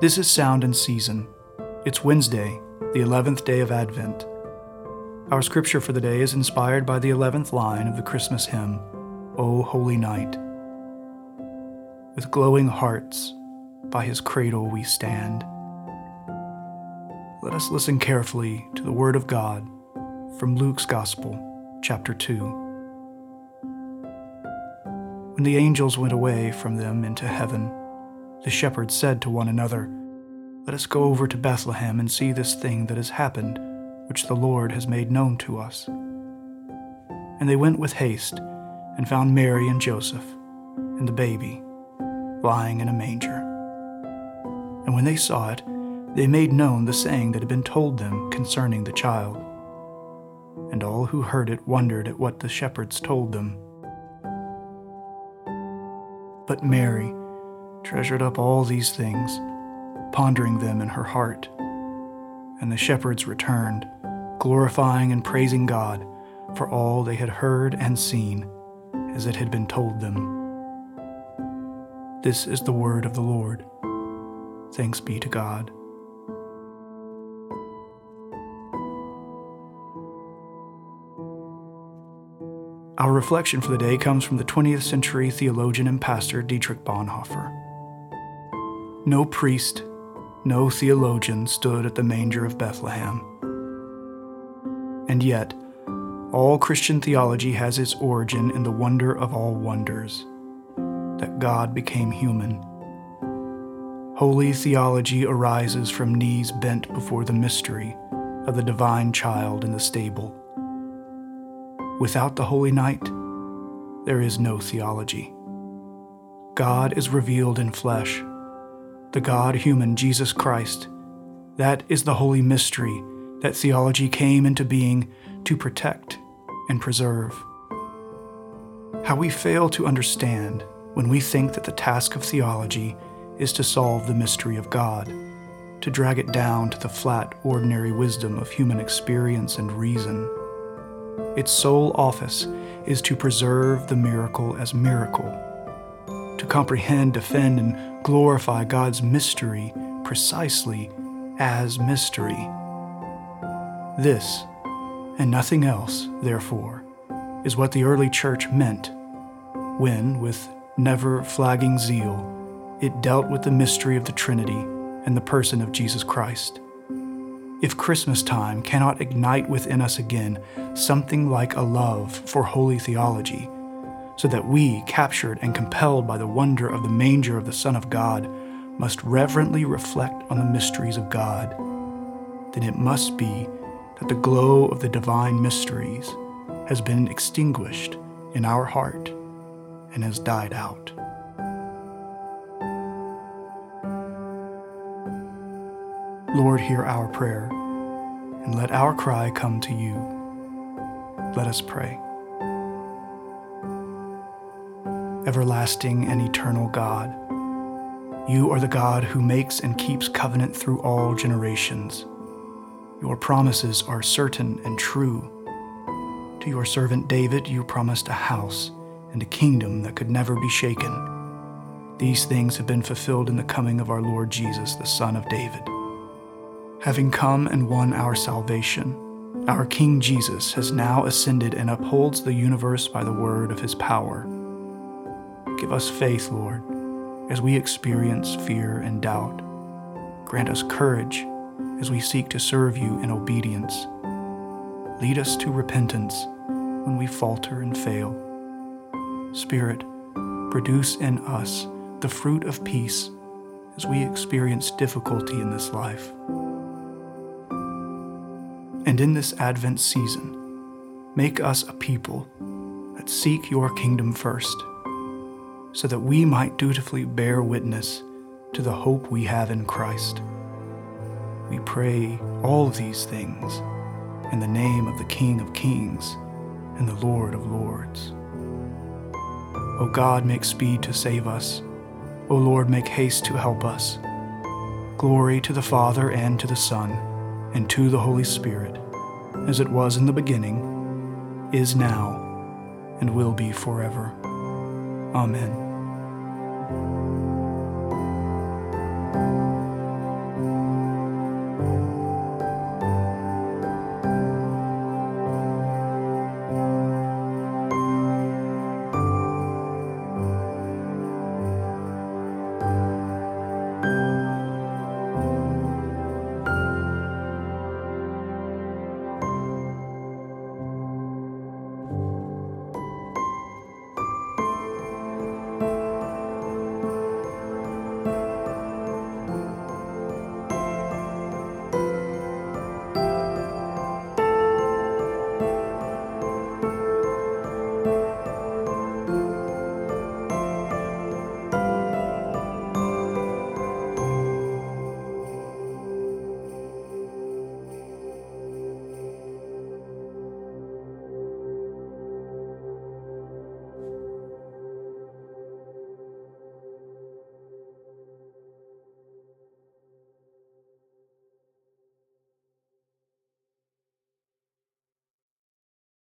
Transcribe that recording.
This is Sound and Season. It's Wednesday, the 11th day of Advent. Our scripture for the day is inspired by the 11th line of the Christmas hymn, O Holy Night. With glowing hearts, by his cradle we stand. Let us listen carefully to the Word of God from Luke's Gospel, chapter 2. When the angels went away from them into heaven, the shepherds said to one another, Let us go over to Bethlehem and see this thing that has happened, which the Lord has made known to us. And they went with haste and found Mary and Joseph and the baby lying in a manger. And when they saw it, they made known the saying that had been told them concerning the child. And all who heard it wondered at what the shepherds told them. But Mary, treasured up all these things, pondering them in her heart. And the shepherds returned, glorifying and praising God for all they had heard and seen, as it had been told them. This is the word of the Lord. Thanks be to God. Our reflection for the day comes from the 20th century theologian and pastor Dietrich Bonhoeffer. No priest, no theologian stood at the manger of Bethlehem. And yet, all Christian theology has its origin in the wonder of all wonders that God became human. Holy theology arises from knees bent before the mystery of the divine child in the stable. Without the holy night, there is no theology. God is revealed in flesh the God human Jesus Christ. That is the holy mystery that theology came into being to protect and preserve. How we fail to understand when we think that the task of theology is to solve the mystery of God, to drag it down to the flat, ordinary wisdom of human experience and reason. Its sole office is to preserve the miracle as miracle to comprehend, defend, and glorify God's mystery precisely as mystery. This, and nothing else, therefore, is what the early church meant when, with never flagging zeal, it dealt with the mystery of the Trinity and the person of Jesus Christ. If Christmas time cannot ignite within us again something like a love for holy theology, so that we, captured and compelled by the wonder of the manger of the Son of God, must reverently reflect on the mysteries of God, then it must be that the glow of the divine mysteries has been extinguished in our heart and has died out. Lord, hear our prayer, and let our cry come to you. Let us pray. everlasting and eternal God. You are the God who makes and keeps covenant through all generations. Your promises are certain and true. To your servant David, you promised a house and a kingdom that could never be shaken. These things have been fulfilled in the coming of our Lord Jesus, the Son of David. Having come and won our salvation, our King Jesus has now ascended and upholds the universe by the word of his power. Give us faith, Lord, as we experience fear and doubt. Grant us courage as we seek to serve you in obedience. Lead us to repentance when we falter and fail. Spirit, produce in us the fruit of peace as we experience difficulty in this life. And in this Advent season, make us a people that seek your kingdom first so that we might dutifully bear witness to the hope we have in Christ. We pray all these things in the name of the King of Kings and the Lord of Lords. O God, make speed to save us. O Lord, make haste to help us. Glory to the Father and to the Son and to the Holy Spirit, as it was in the beginning, is now, and will be forever. Amen.